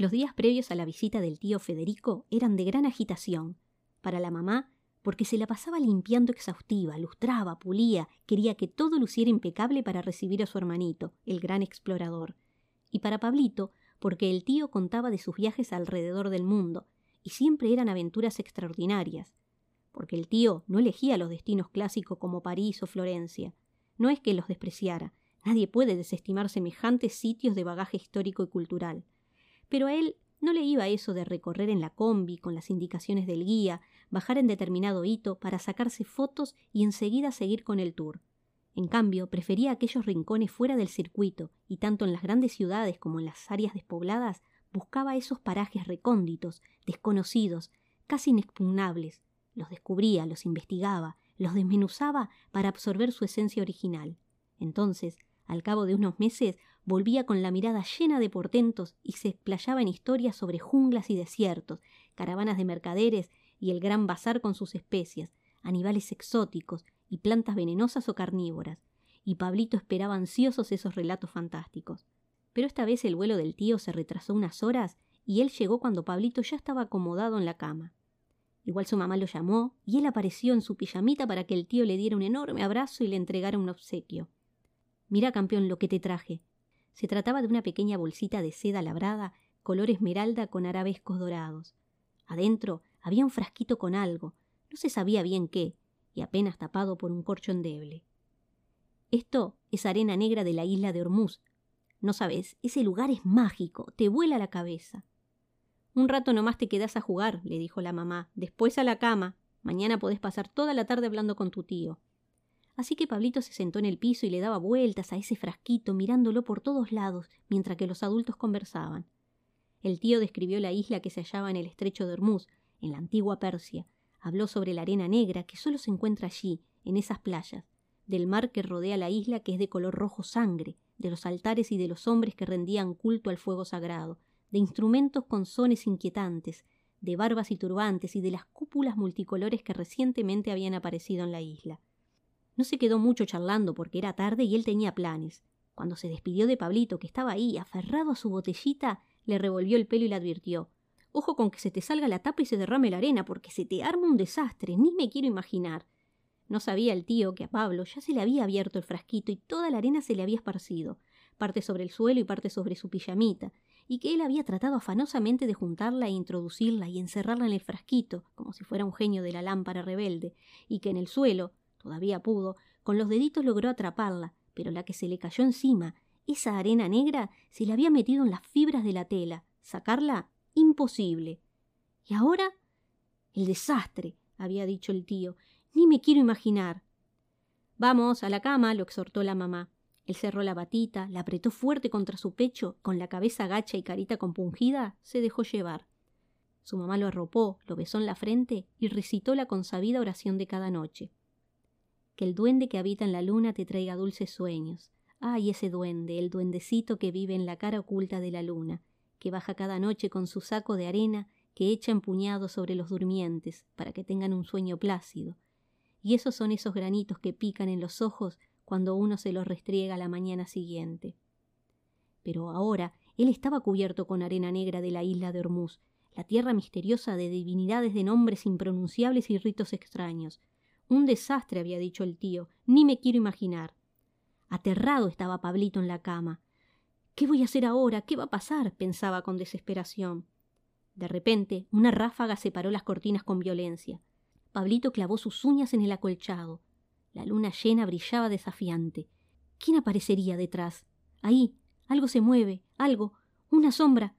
Los días previos a la visita del tío Federico eran de gran agitación. Para la mamá, porque se la pasaba limpiando exhaustiva, lustraba, pulía, quería que todo luciera impecable para recibir a su hermanito, el gran explorador. Y para Pablito, porque el tío contaba de sus viajes alrededor del mundo, y siempre eran aventuras extraordinarias. Porque el tío no elegía los destinos clásicos como París o Florencia. No es que los despreciara, nadie puede desestimar semejantes sitios de bagaje histórico y cultural. Pero a él no le iba eso de recorrer en la combi con las indicaciones del guía, bajar en determinado hito para sacarse fotos y enseguida seguir con el tour. En cambio, prefería aquellos rincones fuera del circuito, y tanto en las grandes ciudades como en las áreas despobladas, buscaba esos parajes recónditos, desconocidos, casi inexpugnables. Los descubría, los investigaba, los desmenuzaba para absorber su esencia original. Entonces, al cabo de unos meses, volvía con la mirada llena de portentos y se explayaba en historias sobre junglas y desiertos, caravanas de mercaderes y el gran bazar con sus especias, animales exóticos y plantas venenosas o carnívoras, y Pablito esperaba ansiosos esos relatos fantásticos. Pero esta vez el vuelo del tío se retrasó unas horas y él llegó cuando Pablito ya estaba acomodado en la cama. Igual su mamá lo llamó y él apareció en su pijamita para que el tío le diera un enorme abrazo y le entregara un obsequio. Mira, campeón, lo que te traje. Se trataba de una pequeña bolsita de seda labrada, color esmeralda con arabescos dorados. Adentro había un frasquito con algo, no se sabía bien qué, y apenas tapado por un corcho endeble. Esto es arena negra de la isla de Hormuz. No sabes, ese lugar es mágico, te vuela la cabeza. Un rato nomás te quedas a jugar, le dijo la mamá. Después a la cama. Mañana podés pasar toda la tarde hablando con tu tío. Así que Pablito se sentó en el piso y le daba vueltas a ese frasquito, mirándolo por todos lados, mientras que los adultos conversaban. El tío describió la isla que se hallaba en el estrecho de Hormuz, en la antigua Persia. Habló sobre la arena negra que solo se encuentra allí, en esas playas, del mar que rodea la isla que es de color rojo sangre, de los altares y de los hombres que rendían culto al fuego sagrado, de instrumentos con sones inquietantes, de barbas y turbantes y de las cúpulas multicolores que recientemente habían aparecido en la isla. No se quedó mucho charlando porque era tarde y él tenía planes. Cuando se despidió de Pablito, que estaba ahí, aferrado a su botellita, le revolvió el pelo y le advirtió Ojo con que se te salga la tapa y se derrame la arena, porque se te arma un desastre, ni me quiero imaginar. No sabía el tío que a Pablo ya se le había abierto el frasquito y toda la arena se le había esparcido, parte sobre el suelo y parte sobre su pijamita, y que él había tratado afanosamente de juntarla e introducirla y encerrarla en el frasquito, como si fuera un genio de la lámpara rebelde, y que en el suelo, Todavía pudo. Con los deditos logró atraparla, pero la que se le cayó encima, esa arena negra, se le había metido en las fibras de la tela. Sacarla, imposible. ¿Y ahora? El desastre, había dicho el tío. Ni me quiero imaginar. Vamos, a la cama, lo exhortó la mamá. Él cerró la batita, la apretó fuerte contra su pecho, con la cabeza gacha y carita compungida, se dejó llevar. Su mamá lo arropó, lo besó en la frente y recitó la consabida oración de cada noche que el duende que habita en la luna te traiga dulces sueños. Ay, ese duende, el duendecito que vive en la cara oculta de la luna, que baja cada noche con su saco de arena que echa empuñado sobre los durmientes para que tengan un sueño plácido. Y esos son esos granitos que pican en los ojos cuando uno se los restriega la mañana siguiente. Pero ahora él estaba cubierto con arena negra de la isla de Hormuz, la tierra misteriosa de divinidades de nombres impronunciables y ritos extraños, un desastre, había dicho el tío, ni me quiero imaginar. Aterrado estaba Pablito en la cama. ¿Qué voy a hacer ahora? ¿Qué va a pasar? pensaba con desesperación. De repente, una ráfaga separó las cortinas con violencia. Pablito clavó sus uñas en el acolchado. La luna llena brillaba desafiante. ¿Quién aparecería detrás? Ahí. Algo se mueve. Algo. Una sombra.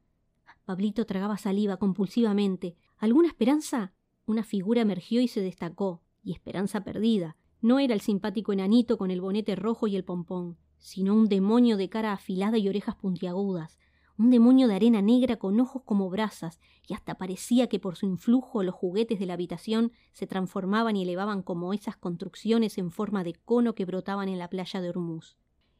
Pablito tragaba saliva compulsivamente. ¿Alguna esperanza? Una figura emergió y se destacó y esperanza perdida. No era el simpático enanito con el bonete rojo y el pompón, sino un demonio de cara afilada y orejas puntiagudas, un demonio de arena negra con ojos como brasas, y hasta parecía que por su influjo los juguetes de la habitación se transformaban y elevaban como esas construcciones en forma de cono que brotaban en la playa de Hormuz.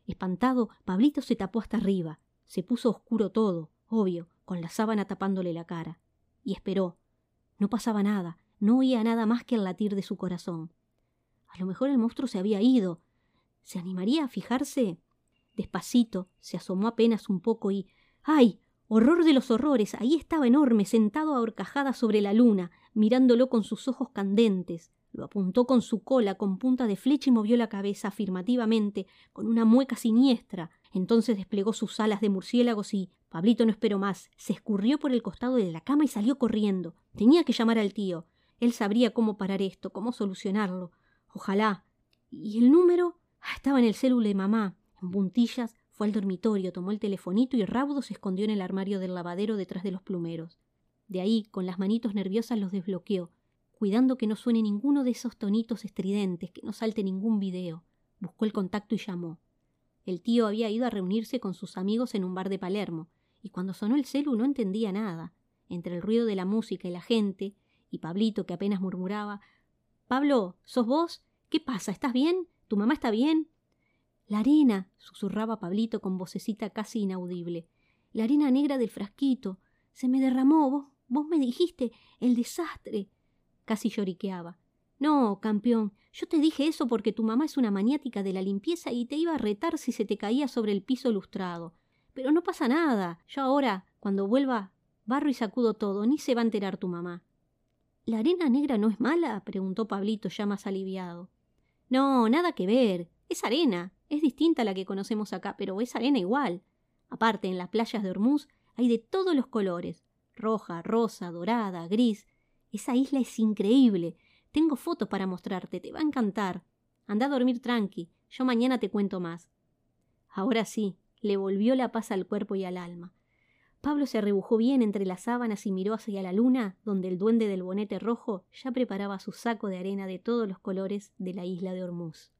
Espantado, Pablito se tapó hasta arriba, se puso oscuro todo, obvio, con la sábana tapándole la cara, y esperó. No pasaba nada, no oía nada más que el latir de su corazón. A lo mejor el monstruo se había ido. ¿Se animaría a fijarse? Despacito, se asomó apenas un poco y. ¡Ay! Horror de los horrores, ahí estaba enorme, sentado a horcajadas sobre la luna, mirándolo con sus ojos candentes. Lo apuntó con su cola con punta de flecha y movió la cabeza afirmativamente, con una mueca siniestra. Entonces desplegó sus alas de murciélagos y Pablito no esperó más. Se escurrió por el costado de la cama y salió corriendo. Tenía que llamar al tío. Él sabría cómo parar esto, cómo solucionarlo. Ojalá. ¿Y el número? Ah, estaba en el célulo de mamá. En puntillas fue al dormitorio, tomó el telefonito y raudo se escondió en el armario del lavadero detrás de los plumeros. De ahí, con las manitos nerviosas, los desbloqueó cuidando que no suene ninguno de esos tonitos estridentes, que no salte ningún video. Buscó el contacto y llamó. El tío había ido a reunirse con sus amigos en un bar de Palermo, y cuando sonó el celu no entendía nada. Entre el ruido de la música y la gente, y Pablito que apenas murmuraba Pablo, ¿sos vos? ¿Qué pasa? ¿Estás bien? ¿Tu mamá está bien? La arena, susurraba Pablito con vocecita casi inaudible. La arena negra del frasquito. Se me derramó. Vos, vos me dijiste el desastre. Casi lloriqueaba. No, campeón, yo te dije eso porque tu mamá es una maniática de la limpieza y te iba a retar si se te caía sobre el piso lustrado. Pero no pasa nada. Yo ahora, cuando vuelva, barro y sacudo todo, ni se va a enterar tu mamá. ¿La arena negra no es mala? preguntó Pablito ya más aliviado. No, nada que ver. Es arena. Es distinta a la que conocemos acá, pero es arena igual. Aparte, en las playas de Hormuz hay de todos los colores. Roja, rosa, dorada, gris. Esa isla es increíble. Tengo fotos para mostrarte, te va a encantar. Anda a dormir tranqui, yo mañana te cuento más. Ahora sí, le volvió la paz al cuerpo y al alma. Pablo se arrebujó bien entre las sábanas y miró hacia la luna, donde el duende del bonete rojo ya preparaba su saco de arena de todos los colores de la isla de Hormuz.